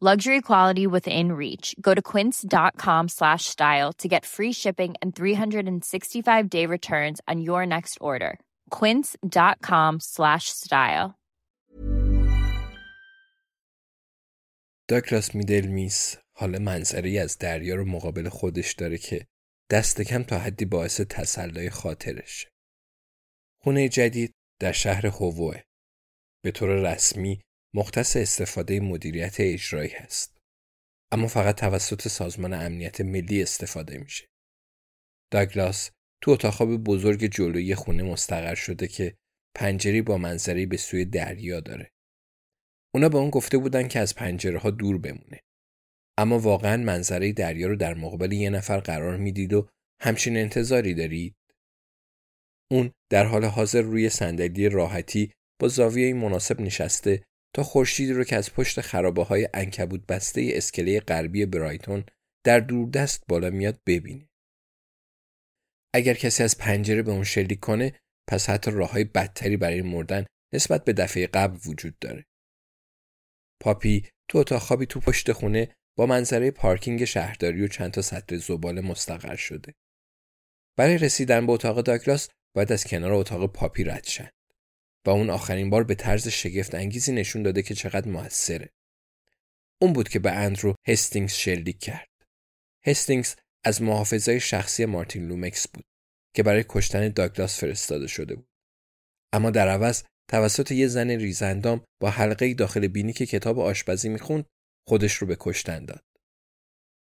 Luxury quality within reach. Go to quince.com slash style to get free shipping and 365 day returns on your next order. Quince.com slash style. داگلاس میدل میس حالا منظری از دریا رو مقابل خودش داره که دست کم تا حدی باعث تسلای خاطرشه. خونه جدید در شهر هووه به طور رسمی مختص استفاده مدیریت اجرایی هست. اما فقط توسط سازمان امنیت ملی استفاده میشه. داگلاس تو اتاق بزرگ جلوی خونه مستقر شده که پنجری با منظری به سوی دریا داره. اونا به اون گفته بودن که از پنجره ها دور بمونه. اما واقعا منظره دریا رو در مقابل یه نفر قرار می‌دید و همچین انتظاری دارید؟ اون در حال حاضر روی صندلی راحتی با زاویه مناسب نشسته تا خورشید رو که از پشت خرابه های انکبوت بسته اسکله غربی برایتون در دوردست بالا میاد ببینه. اگر کسی از پنجره به اون شلیک کنه پس حتی راه های بدتری برای مردن نسبت به دفعه قبل وجود داره. پاپی تو اتاق خوابی تو پشت خونه با منظره پارکینگ شهرداری و چند تا سطل زباله مستقر شده. برای رسیدن به اتاق داگلاس باید از کنار اتاق پاپی رد شن. و اون آخرین بار به طرز شگفت انگیزی نشون داده که چقدر موثره. اون بود که به اندرو هستینگز شلیک کرد. هستینگز از محافظای شخصی مارتین لومکس بود که برای کشتن داگلاس فرستاده شده بود. اما در عوض توسط یه زن ریزاندام با حلقه داخل بینی که کتاب آشپزی می‌خوند خودش رو به کشتن داد.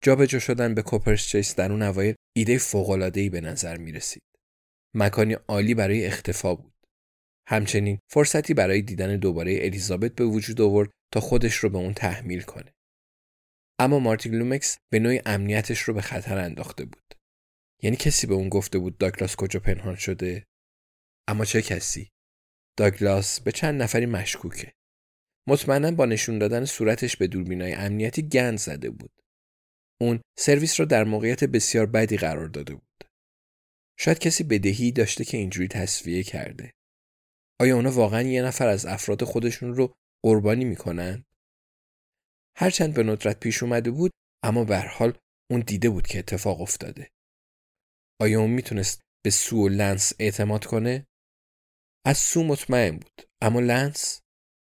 جابجا شدن به کوپرس چیس در اون اوایل ایده فوق‌العاده‌ای به نظر می رسید. مکانی عالی برای اختفا بود. همچنین فرصتی برای دیدن دوباره الیزابت به وجود آورد تا خودش رو به اون تحمیل کنه. اما مارتین لومکس به نوعی امنیتش رو به خطر انداخته بود. یعنی کسی به اون گفته بود داگلاس کجا پنهان شده؟ اما چه کسی؟ داگلاس به چند نفری مشکوکه. مطمئنا با نشون دادن صورتش به دوربینای امنیتی گند زده بود. اون سرویس رو در موقعیت بسیار بدی قرار داده بود. شاید کسی بدهی داشته که اینجوری تسویه کرده. آیا اونا واقعا یه نفر از افراد خودشون رو قربانی می‌کنن؟ هرچند به ندرت پیش اومده بود اما به حال اون دیده بود که اتفاق افتاده. آیا اون می‌تونست به سو و لنس اعتماد کنه؟ از سو مطمئن بود اما لنس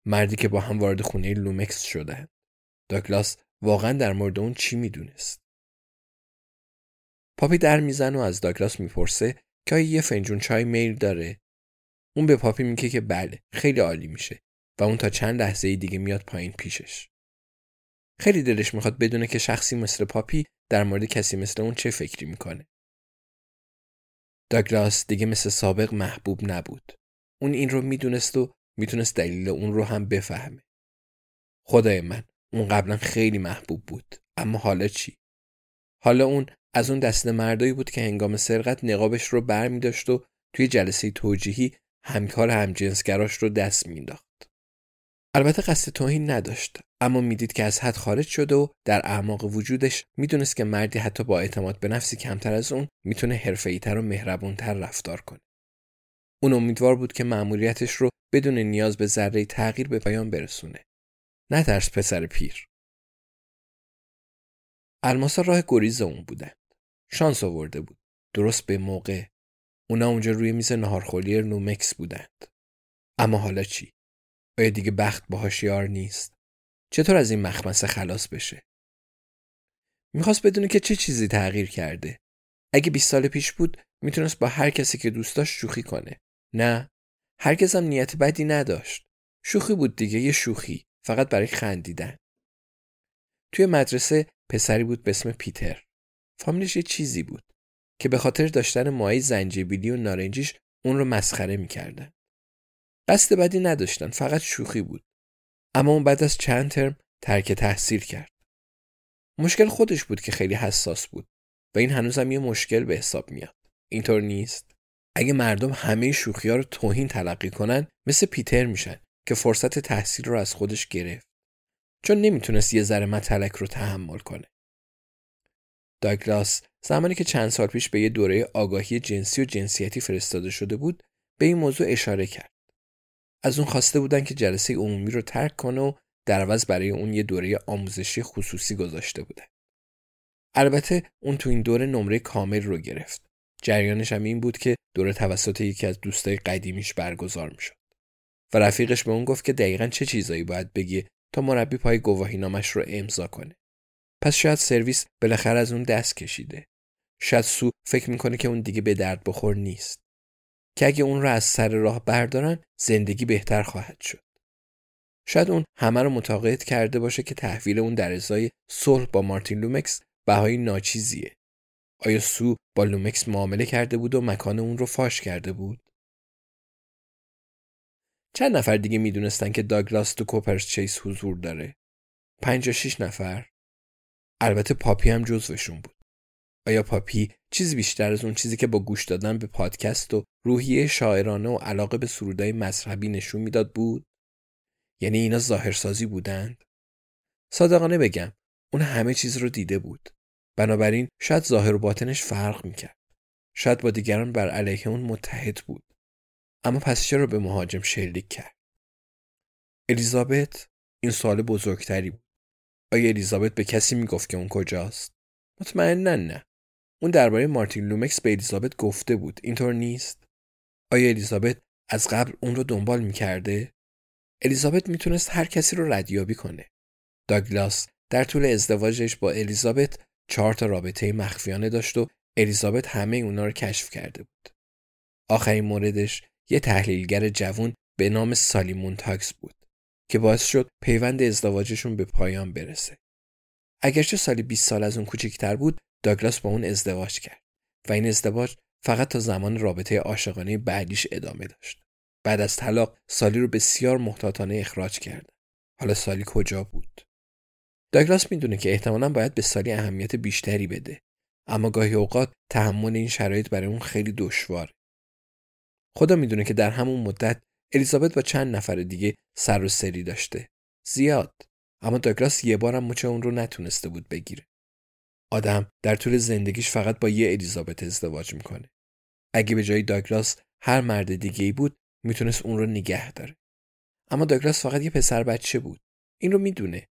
مردی که با هم وارد خونه لومکس شده. داگلاس واقعا در مورد اون چی می‌دونست؟ پاپی در میزن و از داگلاس می‌پرسه که آیا یه فنجون چای میل داره اون به پاپی میگه که بله خیلی عالی میشه و اون تا چند لحظه دیگه میاد پایین پیشش. خیلی دلش می‌خواد بدونه که شخصی مثل پاپی در مورد کسی مثل اون چه فکری می‌کنه. داگلاس دیگه مثل سابق محبوب نبود. اون این رو می‌دونست و می‌تونست دلیل اون رو هم بفهمه. خدای من اون قبلا خیلی محبوب بود اما حالا چی؟ حالا اون از اون دسته مردایی بود که هنگام سرقت نقابش رو بر و توی جلسه توجیهی همکار همجنسگراش رو دست مینداخت. البته قصد توهین نداشت اما می‌دید که از حد خارج شده و در اعماق وجودش می‌دونست که مردی حتی با اعتماد به نفسی کمتر از اون می‌تونه حرفه‌ای‌تر و مهربونتر رفتار کنه. اون امیدوار بود که مأموریتش رو بدون نیاز به ذره تغییر به پایان برسونه. نترس پسر پیر. الماسا راه گریز اون بودند. شانس آورده بود. درست به موقع اونا اونجا روی میز نهارخوری نومکس بودند. اما حالا چی؟ آیا دیگه بخت باهاش یار نیست؟ چطور از این مخمسه خلاص بشه؟ می‌خواست بدونه که چه چیزی تغییر کرده. اگه 20 سال پیش بود می‌تونست با هر کسی که دوست داشت شوخی کنه. نه، هرگز هم نیت بدی نداشت. شوخی بود دیگه یه شوخی فقط برای خندیدن. توی مدرسه پسری بود به اسم پیتر. فامیلش یه چیزی بود که به خاطر داشتن ماهی زنجبیلی و نارنجیش اون رو مسخره می‌کردن. قصد بدی نداشتن فقط شوخی بود. اما اون بعد از چند ترم ترک تحصیل کرد. مشکل خودش بود که خیلی حساس بود و این هنوزم یه مشکل به حساب میاد. اینطور نیست. اگه مردم همه شوخی ها رو توهین تلقی کنن مثل پیتر میشن که فرصت تحصیل رو از خودش گرفت. چون نمی‌تونست یه ذره متلک رو تحمل کنه. داگلاس زمانی که چند سال پیش به یه دوره آگاهی جنسی و جنسیتی فرستاده شده بود به این موضوع اشاره کرد. از اون خواسته بودن که جلسه عمومی رو ترک کنه و در عوض برای اون یه دوره آموزشی خصوصی گذاشته بودن. البته اون تو این دوره نمره کامل رو گرفت. جریانش هم این بود که دوره توسط یکی از دوستای قدیمیش برگزار می‌شد. و رفیقش به اون گفت که دقیقا چه چیزایی باید بگی تا مربی پای گواهی نامش رو امضا کنه. پس شاید سرویس بالاخره از اون دست کشیده. شاید سو فکر می‌کنه که اون دیگه به درد بخور نیست. که اگه اون رو از سر راه بردارن زندگی بهتر خواهد شد. شاید اون همه رو متقاعد کرده باشه که تحویل اون در ازای صلح با مارتین لومکس بهای ناچیزیه. آیا سو با لومکس معامله کرده بود و مکان اون رو فاش کرده بود؟ چند نفر دیگه می‌دونستن که داگلاس تو کوپرس چیس حضور داره؟ پنج شیش نفر؟ البته پاپی هم جزوشون بود. آیا پاپی چیزی بیشتر از اون چیزی که با گوش دادن به پادکست و روحیه شاعرانه و علاقه به سرودای مذهبی نشون می‌داد بود؟ یعنی اینا ظاهرسازی بودند؟ صادقانه بگم اون همه چیز رو دیده بود. بنابراین شاید ظاهر و باطنش فرق می‌کرد. شاید با دیگران بر علیه اون متحد بود. اما پس چرا به مهاجم شلیک کرد؟ الیزابت این سوال بزرگتری بود. آیا الیزابت به کسی می‌گفت که اون کجاست؟ مطمئنا نه. اون درباره مارتین لومکس به الیزابت گفته بود. اینطور نیست؟ آیا الیزابت از قبل اون رو دنبال می‌کرده؟ الیزابت می‌تونست هر کسی رو ردیابی کنه. داگلاس در طول ازدواجش با الیزابت چهار تا رابطه مخفیانه داشت و الیزابت همه اونا رو کشف کرده بود. آخرین موردش یه تحلیلگر جوون به نام سالی مونتاکس بود که باعث شد پیوند ازدواجشون به پایان برسه. اگرچه سالی 20 سال از اون کوچکتر بود، داگلاس با اون ازدواج کرد و این ازدواج فقط تا زمان رابطه عاشقانه بعدیش ادامه داشت. بعد از طلاق سالی رو بسیار محتاطانه اخراج کرد. حالا سالی کجا بود؟ داگلاس می‌دونه که احتمالا باید به سالی اهمیت بیشتری بده اما گاهی اوقات تحمل این شرایط برای اون خیلی دشواره. خدا می‌دونه که در همون مدت الیزابت با چند نفر دیگه سر و سری داشته. زیاد. اما داگلاس یه بارم مچه اون رو نتونسته بود بگیره. آدم در طول زندگیش فقط با یه الیزابت ازدواج می‌کنه. اگه به جای داگلاس هر مرد دیگه ای بود می‌تونست اون رو نگه داره. اما داگلاس فقط یه پسر بچه بود. این رو می‌دونه.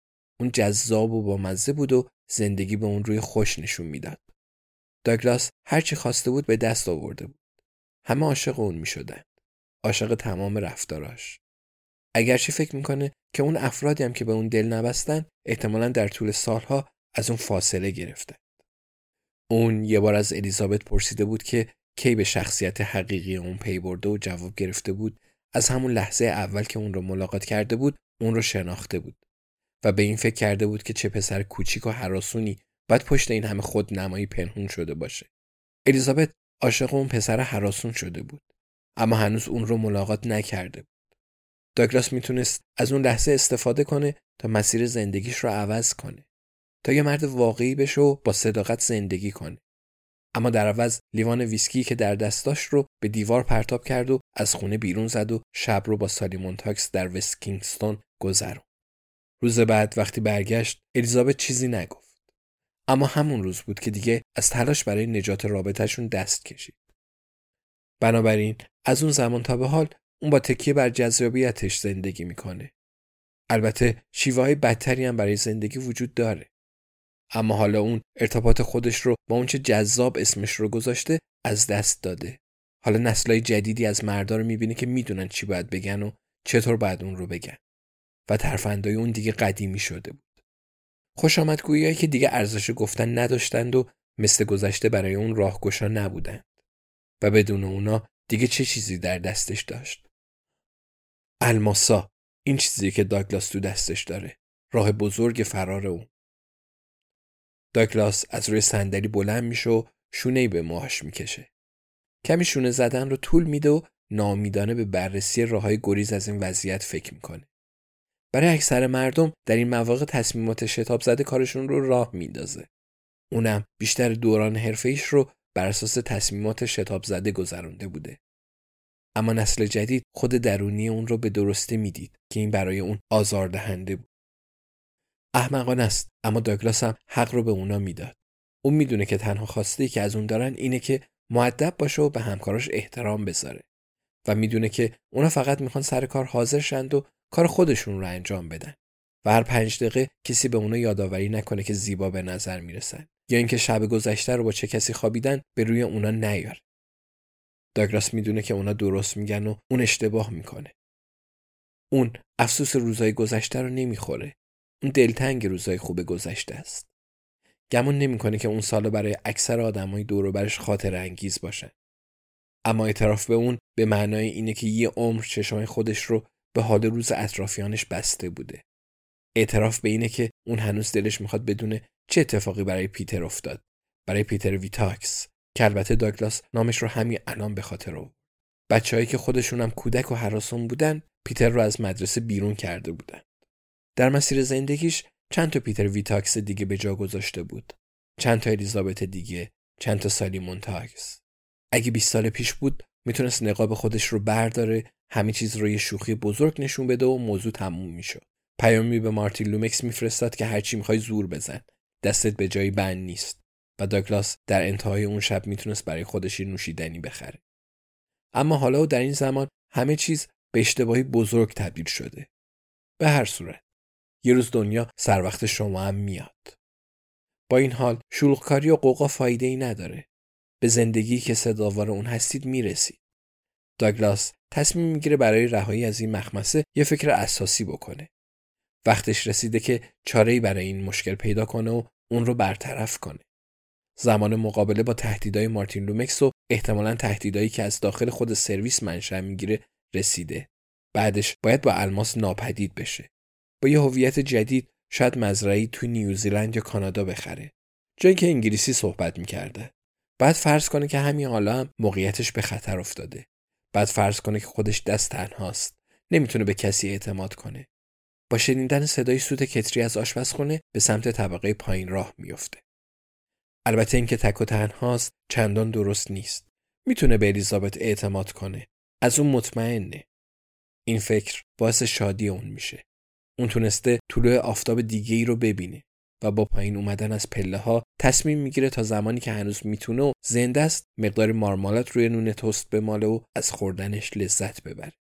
اون جذاب و با مزه بود و زندگی به اون روی خوش نشون می‌داد. داگلاس هرچی خواسته بود به دست آورده بود. همه عاشق اون می‌شدن. عاشق تمام رفتاراش. اگرچه فکر می‌کنه که اون افرادی هم که به اون دل نبستن احتمالا در طول سالها از اون فاصله گرفتن. اون یه بار از الیزابت پرسیده بود که کی به شخصیت حقیقی اون پی برده و جواب گرفته بود از همون لحظه اول که اون رو ملاقات کرده بود اون رو شناخته بود و به این فکر کرده بود که چه پسر کوچیک و حراسونی باید پشت این همه خود نمایی پنهون شده باشه. الیزابت عاشق اون پسر حراسون شده بود اما هنوز اون رو ملاقات نکرده بود. داگلاس می‌تونست از اون لحظه استفاده کنه تا مسیر زندگیش رو عوض کنه. تا یه مرد واقعی بشه و با صداقت زندگی کنه. اما در عوض لیوان ویسکی که در دستاش رو به دیوار پرتاب کرد و از خونه بیرون زد و شب رو با سالیمون تاکس در وست کینگستون گذرون. روز بعد وقتی برگشت الیزابت چیزی نگفت. اما همون روز بود که دیگه از تلاش برای نجات رابطهشون دست کشید. بنابراین از اون زمان تا به حال اون با تکیه بر جذابیتش زندگی می‌کنه. البته شیوه های بدتری هم برای زندگی وجود داره. اما حالا اون ارتباط خودش رو با اونچه جذاب اسمش رو گذاشته از دست داده. حالا نسلهای جدیدی از مردا رو می‌بینه که می‌دونن چی باید بگن و چطور باید اون رو بگن. و ترفندای اون دیگه قدیمی شده بود. خوش آمدگویی که دیگه ارزش گفتن نداشتند و مثل گذشته برای اون راهگشا نبودند و بدون اونا دیگه چه چیزی در دستش داشت الماسا این چیزی که داگلاس تو دستش داره راه بزرگ فرار اون داگلاس از روی صندلی بلند میشه و شونه به موهاش می‌کشه. کمی شونه زدن رو طول میده و نامیدانه به بررسی راه های گریز از این وضعیت فکر می‌کنه. برای اکثر مردم در این مواقع تصمیمات شتاب زده کارشون رو راه میندازه. اونم بیشتر دوران حرفه رو بر اساس تصمیمات شتاب زده گذرانده بوده. اما نسل جدید خود درونی اون رو به درستی می‌دید که این برای اون آزاردهنده بود. احمقانه است اما داگلاس هم حق رو به اونا می‌داد. اون می‌دونه که تنها خواسته که از اون دارن اینه که معدب باشه و به همکاراش احترام بذاره. و می‌دونه که اونا فقط می‌خوان سر کار حاضر شند و کار خودشون رو انجام بدن. و هر پنج دقیقه کسی به اونا یادآوری نکنه که زیبا به نظر می‌رسن. یا اینکه شب گذشته رو با چه کسی خوابیدن به روی اونا نیار. داگلاس می‌دونه که اونا درست میگن و اون اشتباه می‌کنه. اون افسوس روزای گذشته رو نمی‌خوره. دلتنگ روزای خوب گذشته است. گمون نمی‌کنه که اون سال برای اکثر آدمای دور برش خاطر انگیز باشه. اما اعتراف به اون به معنای اینه که یه عمر چشمای خودش رو به حال روز اطرافیانش بسته بوده. اعتراف به اینه که اون هنوز دلش می‌خواد بدونه چه اتفاقی برای پیتر افتاد. برای پیتر ویتاکس که البته داگلاس نامش رو همین الان به خاطر رو بچه‌هایی که خودشون هم کودک و هراسون بودن پیتر رو از مدرسه بیرون کرده بودن. در مسیر زندگیش چند تا پیتر ویتاکس دیگه به جا گذاشته بود. چند تا الیزابت دیگه. چند تا سالی مونتاکس اگه 20 سال پیش بود می‌تونست نقاب خودش رو برداره همه چیز رو یه شوخی بزرگ نشون بده و موضوع تموم می‌شد. پیامی به مارتین لومکس میفرستاد که هرچی می‌خوای زور بزن. دستت به جایی بند نیست. و داگلاس در انتهای اون شب می‌تونست برای خودش نوشیدنی بخره. اما حالا و در این زمان همه چیز به اشتباهی بزرگ تبدیل شده. به هر صورت. یه روز دنیا سر وقت شما هم میاد. با این حال شلوغکاری و قوقا فایده ای نداره. به زندگی که صداوار اون هستید می‌رسید. داگلاس تصمیم می‌گیره برای رهایی از این مخمسه یه فکر اساسی بکنه. وقتش رسیده که چاره‌ای برای این مشکل پیدا کنه و اون رو برطرف کنه. زمان مقابله با تهدیدهای مارتین لومکس و احتمالا تهدیدهایی که از داخل خود سرویس منشأ می‌گیره رسیده. بعدش باید با الماس ناپدید بشه. با یه هویت جدید شاید مزرعه‌ای تو نیوزیلند یا کانادا بخره. جایی که انگلیسی صحبت می‌کرده. بعد فرض کنه که همین حالا هم موقعیتش به خطر افتاده. بعد فرض کنه که خودش دست تنهاست. نمی‌تونه به کسی اعتماد کنه. با شنیدن صدای سوت کتری از آشپزخونه به سمت طبقه پایین راه میفته البته اینکه تک و تنهاست چندان درست نیست. می‌تونه به الیزابت اعتماد کنه. از اون مطمئنه. این فکر باعث شادی اون میشه. اون تونسته طلوع آفتاب دیگه ای رو ببینه و با پایین اومدن از پله ها تصمیم می‌گیره تا زمانی که هنوز می‌تونه و زنده است مقدار مارمالات روی نون توست بماله و از خوردنش لذت ببره.